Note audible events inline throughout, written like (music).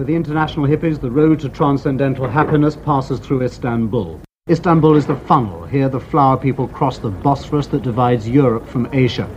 For the international hippies, the road to transcendental happiness passes through Istanbul. Istanbul is the funnel. Here, the flower people cross the Bosphorus that divides Europe from Asia.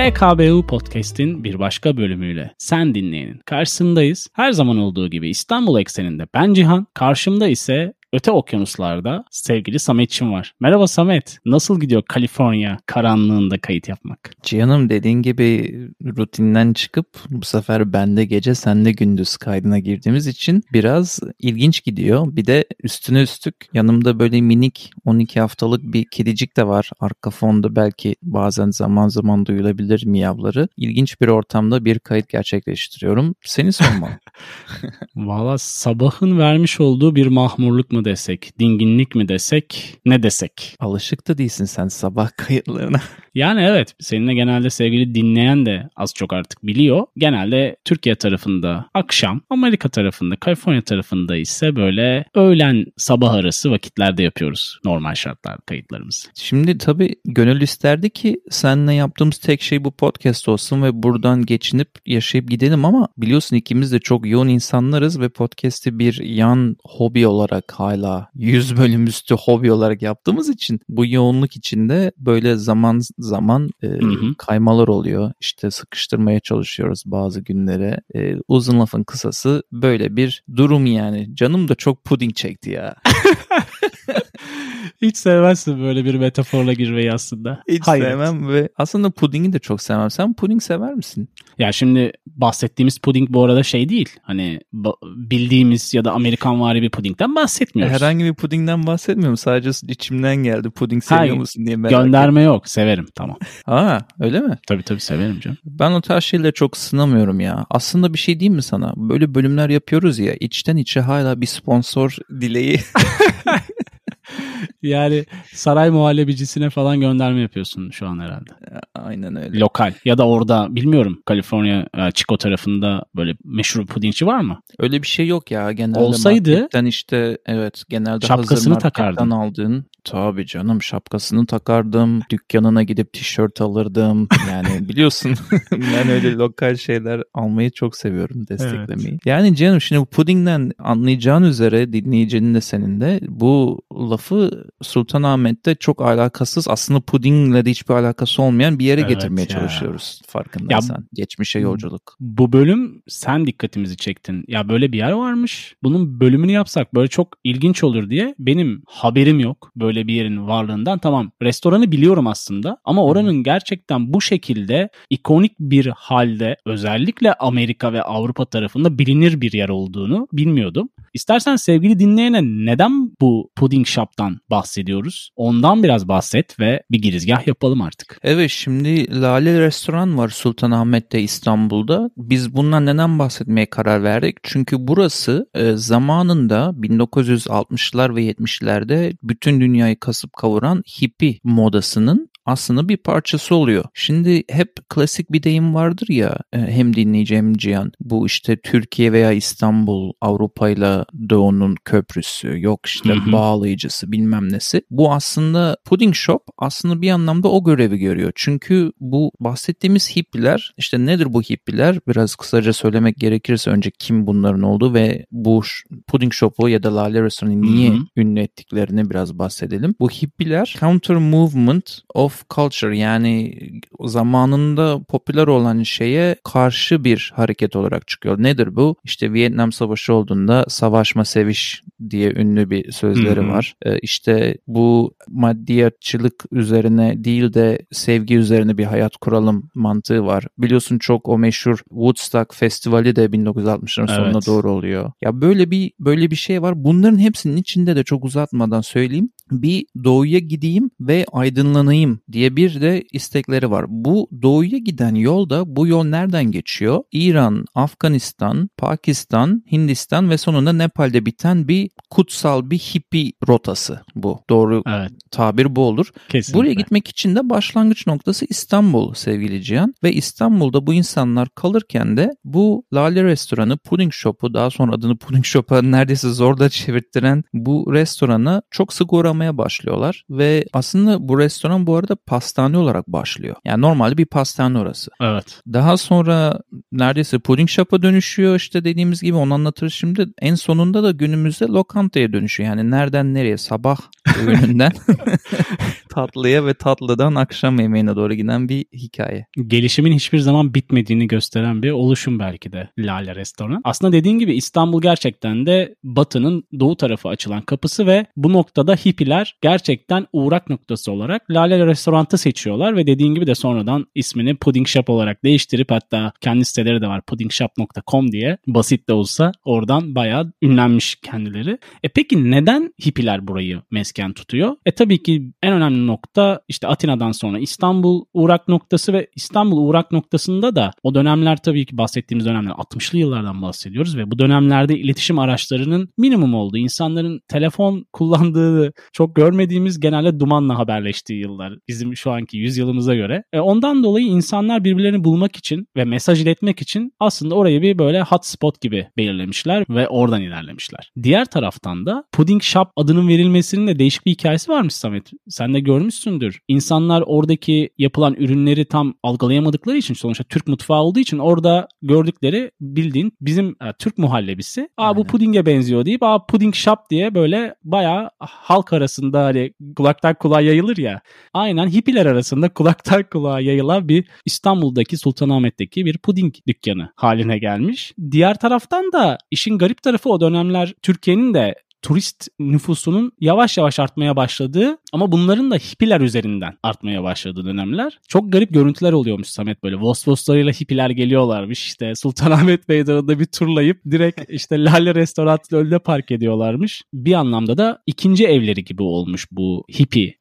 HKBU Podcast'in bir başka bölümüyle sen dinleyenin karşısındayız. Her zaman olduğu gibi İstanbul ekseninde ben Cihan, karşımda ise öte okyanuslarda sevgili Sametçim var. Merhaba Samet, nasıl gidiyor Kaliforniya karanlığında kayıt yapmak? Cihan'ım dediğin gibi rutinden çıkıp bu sefer bende gece sende gündüz kaydına girdiğimiz için biraz ilginç gidiyor. Bir de üstüne üstlük yanımda böyle minik 12 haftalık bir kedicik de var. Arka fonda belki bazen zaman zaman duyulabilir miyavları. İlginç bir ortamda bir kayıt gerçekleştiriyorum. Seni sormam. (laughs) Valla sabahın vermiş olduğu bir mahmurluk mu desek, dinginlik mi desek, ne desek? Alışık da değilsin sen sabah (laughs) kayıtlarına. Yani evet seninle genelde sevgili dinleyen de az çok artık biliyor. Genelde Türkiye tarafında akşam, Amerika tarafında, Kaliforniya tarafında ise böyle öğlen sabah arası vakitlerde yapıyoruz normal şartlar kayıtlarımızı. Şimdi tabii gönül isterdi ki seninle yaptığımız tek şey bu podcast olsun ve buradan geçinip yaşayıp gidelim ama biliyorsun ikimiz de çok yoğun insanlarız ve podcast'i bir yan hobi olarak hala 100 bölüm üstü hobi olarak yaptığımız için bu yoğunluk içinde böyle zaman zaman e, hı. kaymalar oluyor. İşte sıkıştırmaya çalışıyoruz bazı günlere. E, uzun lafın kısası böyle bir durum yani. Canım da çok puding çekti ya. (laughs) Hiç sevmezsin böyle bir metaforla girmeyi aslında. Hiç Hayret. sevmem ve aslında pudingi de çok sevmem. Sen puding sever misin? Ya şimdi bahsettiğimiz puding bu arada şey değil. Hani bildiğimiz ya da Amerikan vari bir pudingden bahsetmiyoruz. Herhangi bir pudingden bahsetmiyorum. Sadece içimden geldi. Puding seviyor Hayır, musun diye merak Gönderme yok. Severim. Tamam. ettim. (laughs) Aa öyle mi? Tabii tabii severim canım. Ben o tarz şeyleri çok sınamıyorum ya. Aslında bir şey diyeyim mi sana? Böyle bölümler yapıyoruz ya. içten içe hala bir sponsor dileği. (laughs) Yani saray muhallebicisine falan gönderme yapıyorsun şu an herhalde. Aynen öyle. Lokal ya da orada bilmiyorum Kaliforniya e, Chico tarafında böyle meşhur pudingçi var mı? Öyle bir şey yok ya. Genelde Olsaydı- işte evet genelde Şapkasını takardın. aldığın. Tabii canım şapkasını takardım. Dükkanına gidip tişört alırdım. Yani (laughs) biliyorsun (laughs) ben öyle lokal şeyler almayı çok seviyorum desteklemeyi. Yani canım şimdi bu pudingden anlayacağın üzere dinleyicinin de senin de bu lafı Sultanahmet'te çok alakasız aslında pudingle de hiçbir alakası olmayan bir yere Evet getirmeye ya. çalışıyoruz farkındaysan. Geçmişe yolculuk. Bu bölüm sen dikkatimizi çektin. Ya böyle bir yer varmış. Bunun bölümünü yapsak böyle çok ilginç olur diye benim haberim yok böyle bir yerin varlığından. Tamam restoranı biliyorum aslında ama oranın gerçekten bu şekilde ikonik bir halde özellikle Amerika ve Avrupa tarafında bilinir bir yer olduğunu bilmiyordum. İstersen sevgili dinleyene neden bu pudding shop'tan bahsediyoruz? Ondan biraz bahset ve bir girizgah yapalım artık. Evet şimdi Lale Restoran var Sultanahmet'te İstanbul'da. Biz bundan neden bahsetmeye karar verdik? Çünkü burası e, zamanında 1960'lar ve 70'lerde bütün dünyayı kasıp kavuran hippie modasının aslında bir parçası oluyor. Şimdi hep klasik bir deyim vardır ya e, hem dinleyici hem Cihan. Bu işte Türkiye veya İstanbul Avrupa ile Doğu'nun köprüsü yok işte Hı hı. bağlayıcısı bilmem nesi. Bu aslında Pudding Shop aslında bir anlamda o görevi görüyor. Çünkü bu bahsettiğimiz hippiler işte nedir bu hippiler? Biraz kısaca söylemek gerekirse önce kim bunların olduğu ve bu Pudding Shop'u ya da Lale Restoran'ı niye Hı hı. ünlü ettiklerini biraz bahsedelim. Bu hippiler counter movement of culture yani zamanında popüler olan şeye karşı bir hareket olarak çıkıyor. Nedir bu? İşte Vietnam Savaşı olduğunda savaşma seviş diye ünlü bir sözleri var. Ee, işte bu maddiyatçılık üzerine değil de sevgi üzerine bir hayat kuralım mantığı var. Biliyorsun çok o meşhur Woodstock Festivali de 1960'ların sonuna Evet. doğru oluyor. Ya böyle bir böyle bir şey var. Bunların hepsinin içinde de çok uzatmadan söyleyeyim. bir doğuya gideyim ve aydınlanayım diye bir de istekleri var. Bu doğuya giden yolda bu yol nereden geçiyor? İran, Afganistan, Pakistan, Hindistan ve sonunda Nepal'de biten bir kutsal bir hippie rotası bu. Doğru Evet. tabir bu olur. Kesinlikle. Buraya gitmek için de başlangıç noktası İstanbul sevgili Cihan. Ve İstanbul'da bu insanlar kalırken de bu Lale Restoranı, Pudding Shop'u daha sonra adını Pudding Shop'a (laughs) neredeyse zor da çevirttiren bu restorana çok sık uğramaya başlıyorlar. Ve aslında bu restoran bu arada pastane olarak başlıyor. Yani normalde bir pastane orası. Evet. Daha sonra neredeyse Pudding Shop'a dönüşüyor işte dediğimiz gibi onu anlatırız şimdi. En sonunda da günümüzde lokantaya dönüşüyor. Yani nereden nereye sabah öğününden (laughs) tatlıya ve tatlıdan akşam yemeğine doğru giden bir hikaye. gelişimin hiçbir zaman bitmediğini gösteren bir oluşum belki de Lale Restoran. Aslında dediğin gibi İstanbul gerçekten de batının doğu tarafı açılan kapısı ve bu noktada hippiler gerçekten uğrak noktası olarak Lale Restoran'ı seçiyorlar ve dediğin gibi de sonradan ismini Pudding Shop olarak değiştirip hatta kendi siteleri de var puddingshop.com diye basit de olsa oradan bayağı ünlenmiş kendileri. E peki neden hippiler burayı mesken tutuyor? E tabii ki en önemli nokta işte Atina'dan sonra İstanbul uğrak noktası ve İstanbul uğrak noktasında da o dönemler tabii ki bahsettiğimiz dönemler 60'lı yıllardan bahsediyoruz ve bu dönemlerde iletişim araçlarının minimum olduğu, insanların telefon kullandığı çok görmediğimiz genelde dumanla haberleştiği yıllar bizim şu anki yüzyılımıza göre. E ondan dolayı insanlar birbirlerini bulmak için ve mesaj iletmek için aslında orayı bir böyle hotspot gibi belirlemişler ve oradan ilerlemişler. Diğer taraftan da Pudding Shop adının verilmesinin de değişik bir hikayesi varmış Samet. Sen de görmüşsündür. İnsanlar oradaki yapılan ürünleri tam algılayamadıkları için sonuçta Türk mutfağı olduğu için orada gördükleri bildiğin bizim e, Türk muhallebisi. Aa bu Aynen. pudinge benziyor deyip aa pudding shop diye böyle bayağı halk arasında hani kulaktan kulağa yayılır ya. Aynen hippiler arasında (laughs) kulaktan kulağa yayılan bir İstanbul'daki Sultanahmet'teki bir puding dükkanı haline gelmiş. Diğer taraftan da işin garip tarafı o dönemler Türkiye'nin de turist nüfusunun yavaş yavaş artmaya başladığı ama bunların da hippiler üzerinden artmaya başladığı dönemler. Çok garip görüntüler oluyormuş Samet böyle. Vosvoslarıyla hippiler geliyorlarmış işte Sultanahmet Meydanı'nda bir turlayıp direkt işte Lale Restoran'ın önüne park ediyorlarmış. Bir anlamda da ikinci evleri gibi olmuş bu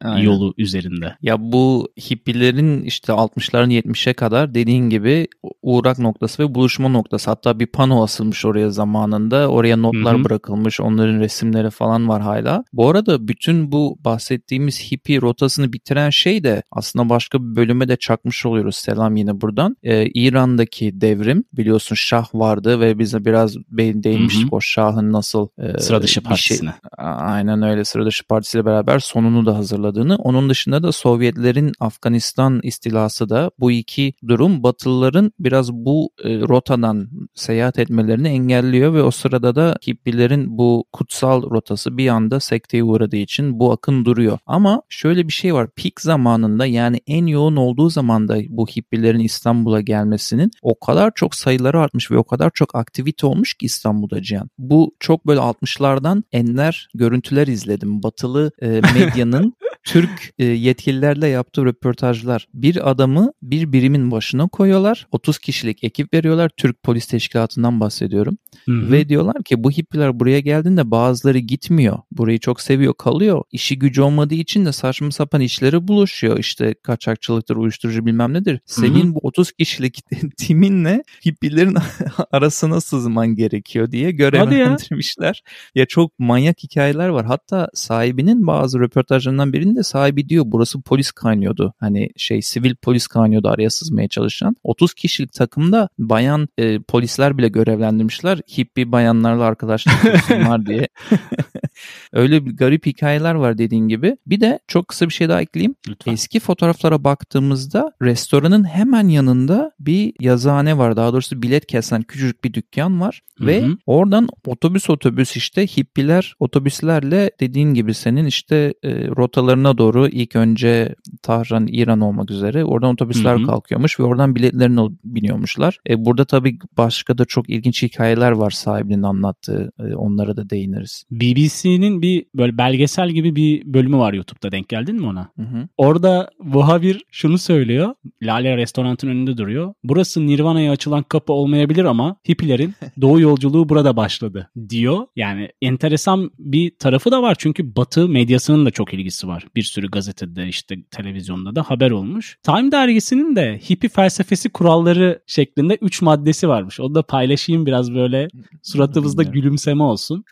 Aynen. yolu üzerinde. Ya bu hippilerin işte 60'ların 70'e kadar dediğin gibi uğrak noktası ve buluşma noktası. Hatta bir pano asılmış oraya zamanında. Oraya notlar Hı hı. bırakılmış. Onların resimleri falan var hala. Bu arada bütün bu bahsettiğimiz hippie rotasını bitiren şey de aslında başka bir bölüme de çakmış oluyoruz. Selam yine buradan. Ee, İran'daki devrim biliyorsun Şah vardı ve bize biraz değinmiştik Hı hı. o Şah'ın nasıl e, Sıra dışı şey- partisine. Aynen öyle sıra dışı partisiyle beraber sonunu da hazırladığını. Onun dışında da Sovyetlerin Afganistan istilası da bu iki durum Batılıların biraz bu e, rotadan seyahat etmelerini engelliyor ve o sırada da hippilerin bu kutsal rotası bir anda sekteye uğradığı için bu akın duruyor. Ama şöyle bir şey var. Pik zamanında yani en yoğun olduğu zamanda bu hippilerin İstanbul'a gelmesinin o kadar çok sayıları artmış ve o kadar çok aktivite olmuş ki İstanbul'da Cihan. Bu çok böyle 60'lardan enler görüntüler izledim. Batılı e, medyanın (laughs) Türk e, yetkililerle yaptığı röportajlar. Bir adamı bir birimin başına koyuyorlar. 30 kişilik ekip veriyorlar. Türk Polis Teşkilatı'ndan bahsediyorum. Hı hı. Ve diyorlar ki bu hippiler buraya geldiğinde bazıları gitmiyor. Burayı çok seviyor kalıyor. İşi gücü olmadığı için de saçma sapan işlere bulaşıyor. İşte kaçakçılıktır, uyuşturucu bilmem nedir. Senin bu 30 kişilik (laughs) timinle hippilerin (laughs) arasına sızman gerekiyor diye görevlendirmişler. Ya. çok manyak hikayeler var. Hatta sahibinin bazı röportajlarından birinde sahibi diyor burası polis kaynıyordu. Hani şey sivil polis kaynıyordu araya sızmaya çalışan. 30 kişilik takımda bayan e, polisler bile görevlendirmişler. Hippie bayanlarla arkadaşlık kursunlar diye. (laughs) (laughs) Öyle bir garip hikayeler var dediğin gibi. Bir de çok kısa bir şey daha ekleyeyim. Lütfen. Eski fotoğraflara baktığımızda restoranın hemen yanında bir yazıhane var. Daha doğrusu bilet kesen küçücük bir dükkan var. Hı Ve oradan otobüs otobüs işte hippiler otobüslerle dediğin gibi senin işte e, rotalarını sınırına doğru ilk önce Tahran, İran olmak üzere oradan otobüsler Hı hı. kalkıyormuş ve oradan biletlerini biniyormuşlar. E, burada tabii başka da çok ilginç hikayeler var sahibinin anlattığı. E, onlara da değiniriz. BBC'nin bir böyle belgesel gibi bir bölümü var YouTube'da denk geldin mi ona? Hı hı. Orada muhabir şunu söylüyor. Lale restorantın önünde duruyor. Burası Nirvana'ya açılan kapı olmayabilir ama hippilerin (laughs) doğu yolculuğu burada başladı diyor. Yani enteresan bir tarafı da var çünkü Batı medyasının da çok ilgisi var. Bir sürü gazetede işte televizyonda da haber olmuş. Time dergisinin de hippi felsefesi kuralları şeklinde 3 maddesi varmış. Onu da paylaşayım biraz böyle suratımızda gülümseme olsun.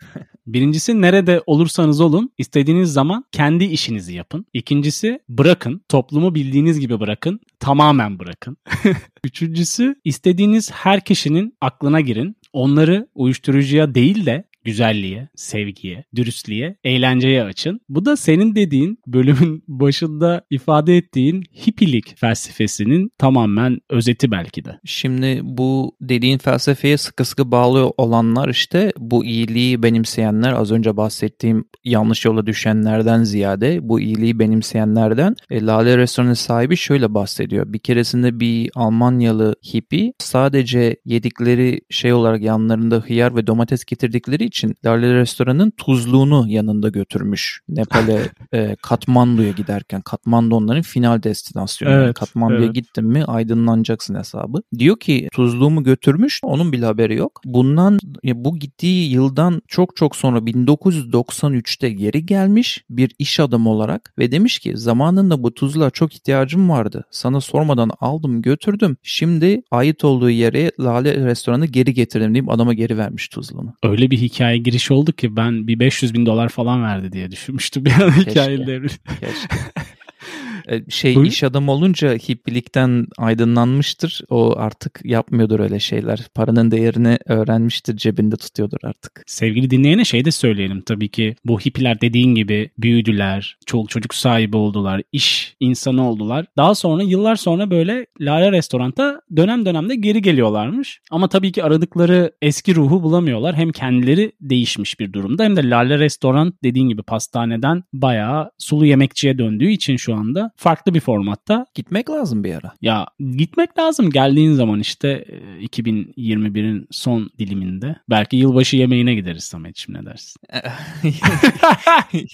Birincisi nerede olursanız olun istediğiniz zaman kendi işinizi yapın. İkincisi bırakın. Toplumu bildiğiniz gibi bırakın. Tamamen bırakın. (laughs) Üçüncüsü istediğiniz her kişinin aklına girin. Onları uyuşturucuya değil de güzelliğe, sevgiye, dürüstlüğe, eğlenceye açın. Bu da senin dediğin bölümün (laughs) başında ifade ettiğin hippilik felsefesinin tamamen özeti belki de. Şimdi bu dediğin felsefeye sıkı sıkı bağlı olanlar işte bu iyiliği benimseyenler az önce bahsettiğim yanlış yola düşenlerden ziyade bu iyiliği benimseyenlerden e, Lale Restoranı sahibi şöyle bahsediyor. Bir keresinde bir Almanyalı hippi sadece yedikleri şey olarak yanlarında hıyar ve domates getirdikleri için Lale Restoran'ın tuzluğunu yanında götürmüş. Nepal'e (laughs) e, Katmandu'ya giderken Katmandu onların final destinasyonu. Yani Evet, Katmandu'ya evet. gittin mi aydınlanacaksın hesabı. Diyor ki tuzluğumu götürmüş onun bile haberi yok. Bundan bu gittiği yıldan çok çok sonra 1993'te geri gelmiş bir iş adamı olarak ve demiş ki zamanında bu tuzluğa çok ihtiyacım vardı. Sana sormadan aldım götürdüm. Şimdi ait olduğu yere Lale restoranı geri getirdim deyip adama geri vermiş tuzluğunu. Öyle bir hikaye giriş oldu ki ben bir 500 bin dolar falan verdi diye düşünmüştüm bir an hikayenin devri. (laughs) E, şey Buyurun. iş adamı olunca hippilikten aydınlanmıştır. O artık yapmıyordur öyle şeyler. Paranın değerini öğrenmiştir, cebinde tutuyordur artık. Sevgili dinleyene şey de söyleyelim tabii ki bu hippiler dediğin gibi büyüdüler, çoluk çocuk sahibi oldular, iş insanı oldular. Daha sonra yıllar sonra böyle Lale Restorant'a dönem dönemde geri geliyorlarmış. Ama tabii ki aradıkları eski ruhu bulamıyorlar. Hem kendileri değişmiş bir durumda hem de Lale Restoran dediğin gibi pastaneden bayağı sulu yemekçiye döndüğü için şu anda farklı bir formatta Gitmek lazım bir ara. Ya gitmek lazım geldiğin zaman işte e, 2021'in son diliminde. Belki yılbaşı yemeğine gideriz Samet'ciğim ne dersin? (laughs)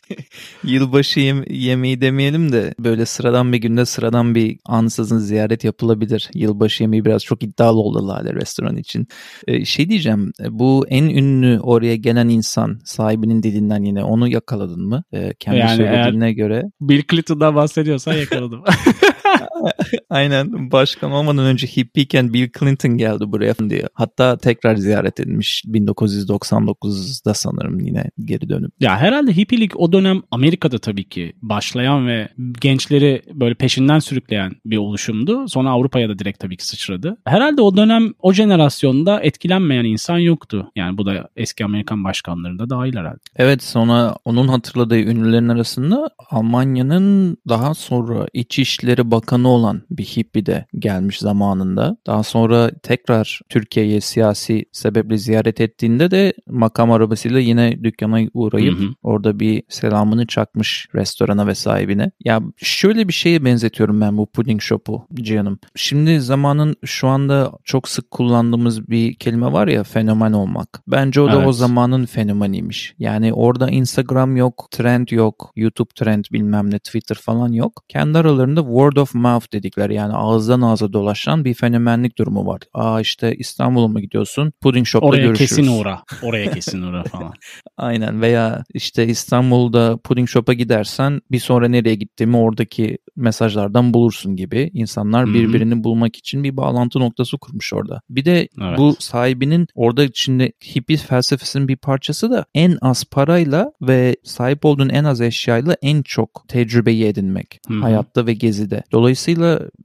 Yılbaşı yem- yemeği demeyelim de böyle sıradan bir günde sıradan bir ansızın ziyaret yapılabilir. Yılbaşı yemeği biraz çok iddialı oldu Lale restoran için. Ee, şey diyeceğim bu en ünlü oraya gelen insan sahibinin dilinden yine onu yakaladın mı? Ee, kendi Yani söylediğine göre. Bill Clinton'dan bahsediyorsan aí, Carol. (laughs) (laughs) Aynen başkan olmadan önce hippiyken Bill Clinton geldi buraya diye. Hatta tekrar ziyaret edilmiş 1999'da sanırım yine geri dönüp. ya herhalde hippilik o dönem Amerika'da tabii ki başlayan ve gençleri böyle peşinden sürükleyen bir oluşumdu. Sonra Avrupa'ya da direkt tabii ki sıçradı. Herhalde o dönem o jenerasyonda etkilenmeyen insan yoktu. Yani bu da eski Amerikan başkanlarında dahil herhalde. Evet sonra onun hatırladığı ünlülerin arasında Almanya'nın daha sonra İçişleri Bakanı olan bir hippi de gelmiş zamanında. Daha sonra tekrar Türkiye'ye siyasi sebeple ziyaret ettiğinde de makam arabasıyla yine dükkana uğrayıp Hı hı. orada bir selamını çakmış restorana ve sahibine. Ya şöyle bir şeye benzetiyorum ben bu pudding shop'u Cihan'ım. Şimdi zamanın şu anda çok sık kullandığımız bir kelime var ya fenomen olmak. Bence o da Evet. o zamanın fenomeniymiş. Yani orada Instagram yok, trend yok, YouTube trend bilmem ne, Twitter falan yok. Kendi aralarında word of mouth dedikleri yani ağızdan ağza dolaşan bir fenomenlik durumu var. Aa işte İstanbul'a mı gidiyorsun? Pudding shop'ta Oraya görüşürüz. kesin (laughs) uğra. Oraya kesin uğra falan. (laughs) Aynen veya işte İstanbul'da pudding shop'a gidersen bir sonra nereye gittiğimi oradaki mesajlardan bulursun gibi. İnsanlar Hı hı. birbirini bulmak için bir bağlantı noktası kurmuş orada. Bir de Evet. bu sahibinin orada şimdi hippie felsefesinin bir parçası da en az parayla ve sahip olduğun en az eşyayla en çok tecrübeyi edinmek Hı hı. hayatta ve gezide. Dolayısıyla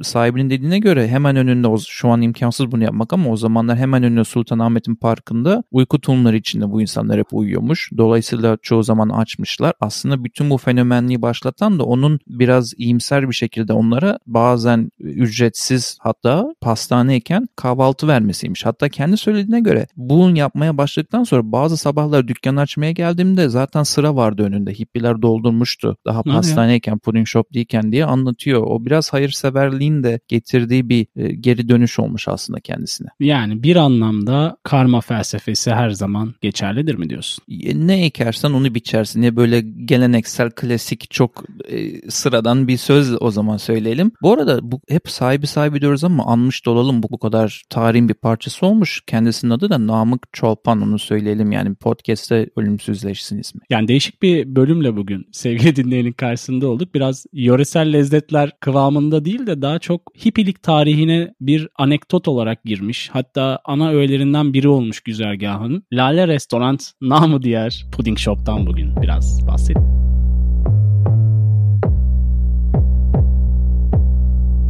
sahibinin dediğine göre hemen önünde şu an imkansız bunu yapmak ama o zamanlar hemen önünde Sultanahmet'in parkında uyku tulumları içinde bu insanlar hep uyuyormuş. Dolayısıyla çoğu zaman açmışlar. Aslında bütün bu fenomenliği başlatan da onun biraz iyimser bir şekilde onlara bazen ücretsiz hatta pastaneyken kahvaltı vermesiymiş. Hatta kendi söylediğine göre bunu yapmaya başladıktan sonra bazı sabahlar dükkan açmaya geldiğimde zaten sıra vardı önünde. Hippiler doldurmuştu. Daha pastaneyken, pudding shop değilken diye anlatıyor. O biraz hayırseverliğin de getirdiği bir e, geri dönüş olmuş aslında kendisine. Yani bir anlamda karma felsefesi her zaman geçerlidir mi diyorsun? E, ne ekersen onu biçersin. Ne böyle geleneksel, klasik, çok e, sıradan bir söz o zaman söyleyelim. Bu arada bu hep sahibi sahibi diyoruz ama anmış da olalım. Bu, bu kadar tarihin bir parçası olmuş. Kendisinin adı da Namık Çolpan onu söyleyelim. Yani podcast'te ölümsüzleşsin ismi. Yani değişik bir bölümle bugün sevgili (laughs) dinleyenin karşısında olduk. Biraz yöresel lezzetler kıvamında değil de daha çok hippilik tarihine bir anekdot olarak girmiş. Hatta ana öğelerinden biri olmuş güzergahın. Lale Restoran namı diğer Pudding Shop'tan bugün biraz bahsettim.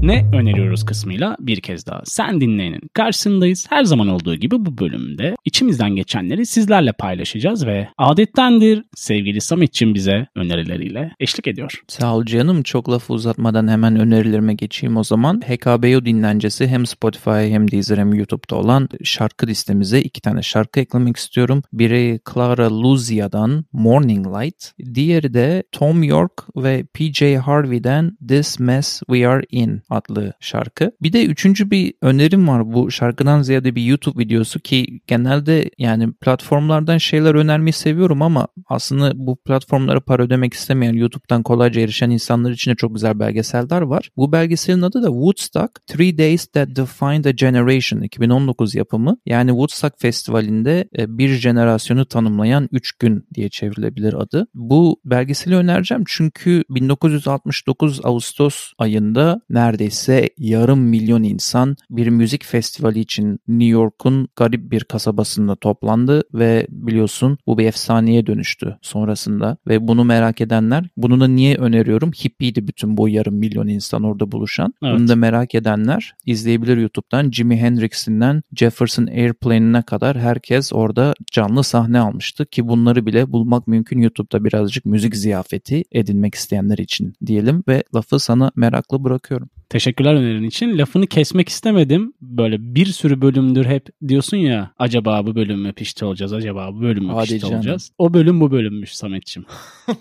Ne öneriyoruz kısmıyla bir kez daha sen dinleyenin karşısındayız. Her zaman olduğu gibi bu bölümde içimizden geçenleri sizlerle paylaşacağız ve adettendir sevgili Samet'cim bize önerileriyle eşlik ediyor. Sağ ol canım çok lafı uzatmadan hemen önerilerime geçeyim o zaman. HKBO dinlencesi hem Spotify hem Deezer hem YouTube'da olan şarkı listemize iki tane şarkı eklemek istiyorum. Biri Clara Luzia'dan Morning Light, diğeri de Tom York ve PJ Harvey'den This Mess We Are In adlı şarkı. Bir de üçüncü bir önerim var bu şarkıdan ziyade bir YouTube videosu ki genelde yani platformlardan şeyler önermeyi seviyorum ama aslında bu platformlara para ödemek istemeyen YouTube'dan kolayca erişen insanlar için de çok güzel belgeseller var. Bu belgeselin adı da Woodstock Three Days That Defined a Generation 2019 yapımı. Yani Woodstock Festivali'nde e, bir jenerasyonu tanımlayan 3 gün diye çevrilebilir adı. Bu belgeseli önereceğim çünkü 1969 Ağustos ayında neredeyse neredeyse yarım milyon insan bir müzik festivali için New York'un garip bir kasabasında toplandı ve biliyorsun bu bir efsaneye dönüştü sonrasında ve bunu merak edenler bunu da niye öneriyorum? Hippiydi bütün bu yarım milyon insan orada buluşan. Evet. Bunu da merak edenler izleyebilir YouTube'dan Jimi Hendrix'inden Jefferson Airplane'ine kadar herkes orada canlı sahne almıştı ki bunları bile bulmak mümkün YouTube'da birazcık müzik ziyafeti edinmek isteyenler için diyelim ve lafı sana meraklı bırakıyorum. Teşekkürler önerin için. Lafını kesmek istemedim. Böyle bir sürü bölümdür hep diyorsun ya acaba bu bölüm mü pişti olacağız, acaba bu bölüm mü pişti olacağız. O bölüm bu bölümmüş Sametçim. (laughs)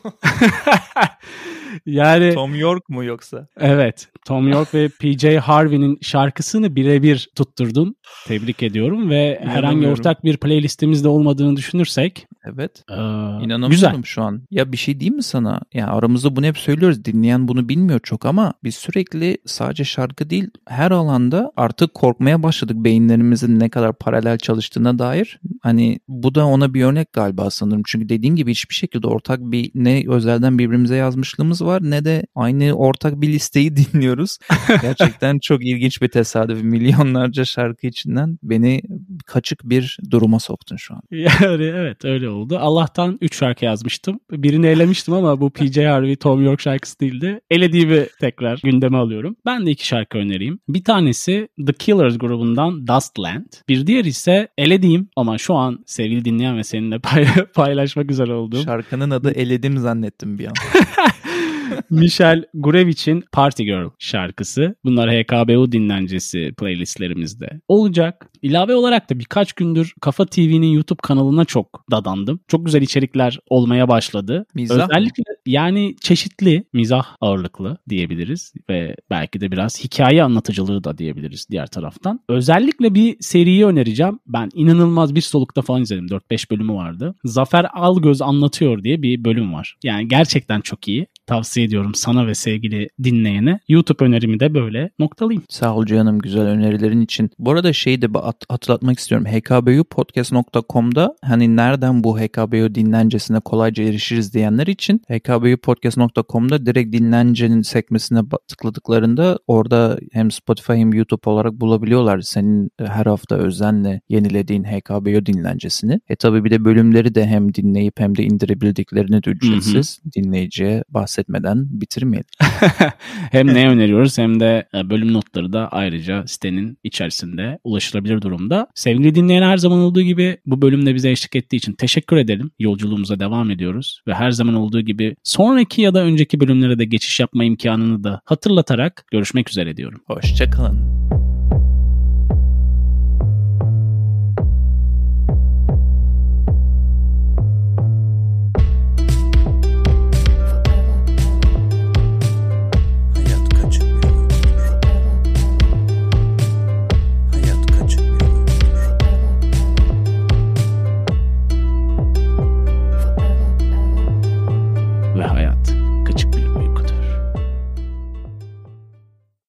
yani Tom York mu yoksa? Evet. Tom York ve (laughs) PJ Harvey'nin şarkısını birebir tutturdun. Tebrik ediyorum ve herhangi ortak bir playlistimizde olmadığını düşünürsek Evet. Ee, İnanamıyorum güzel. şu an. Ya bir şey diyeyim mi sana? Ya aramızda bunu hep söylüyoruz. Dinleyen bunu bilmiyor çok ama biz sürekli sadece şarkı değil her alanda artık korkmaya başladık beyinlerimizin ne kadar paralel çalıştığına dair. Hani bu da ona bir örnek galiba sanırım. Çünkü dediğim gibi hiçbir şekilde ortak bir ne özelden birbirimize yazmışlığımız var ne de aynı ortak bir listeyi (laughs) dinliyoruz. Gerçekten çok ilginç bir tesadüf. Milyonlarca şarkı içinden beni kaçık bir duruma soktun şu an. (laughs) Yani evet öyle oldu. Allah'tan 3 şarkı yazmıştım. Birini elemiştim ama bu PJ Harvey Tom York şarkısı değildi. Elediğimi tekrar gündeme alıyorum. Ben de iki şarkı önereyim. Bir tanesi The Killers grubundan Dustland. Bir diğer ise elediğim ama şu an sevgili dinleyen ve seninle (laughs) paylaşmak üzere olduğum. Şarkının adı Eledim zannettim bir an. (laughs) Michel Gurevich'in Party Girl şarkısı. Bunlar HKBU dinlencesi playlistlerimizde olacak. İlave olarak da birkaç gündür Kafa TV'nin YouTube kanalına çok dadandım. Çok güzel içerikler olmaya başladı. Mizah Özellikle yani çeşitli mizah ağırlıklı diyebiliriz ve belki de biraz hikaye anlatıcılığı da diyebiliriz diğer taraftan. Özellikle bir seriyi önereceğim. Ben inanılmaz bir solukta falan izledim. 4-5 bölümü vardı. Zafer Algöz anlatıyor diye bir bölüm var. Yani gerçekten çok iyi tavsiye ediyorum sana ve sevgili dinleyene. YouTube önerimi de böyle noktalayayım. Sağ ol canım güzel önerilerin için. Bu arada şey de at- hatırlatmak istiyorum. hkbupodcast.com'da hani nereden bu HKBU dinlencesine kolayca erişiriz diyenler için hkbupodcast.com'da direkt dinlencenin sekmesine tıkladıklarında orada hem Spotify hem YouTube olarak bulabiliyorlar senin her hafta özenle yenilediğin HKBU dinlencesini. E tabi bir de bölümleri de hem dinleyip hem de indirebildiklerini de ücretsiz hı hı. dinleyiciye bahsetmeden bitirmeyelim. (laughs) hem ne öneriyoruz hem de e, bölüm notları da ayrıca sitenin içerisinde ulaşılabilir durumda. Sevgili dinleyen her zaman olduğu gibi bu bölümde bize eşlik ettiği için teşekkür edelim. Yolculuğumuza devam ediyoruz ve her zaman olduğu gibi sonraki ya da önceki bölümlere de geçiş yapma imkanını da hatırlatarak görüşmek üzere diyorum. Hoşçakalın.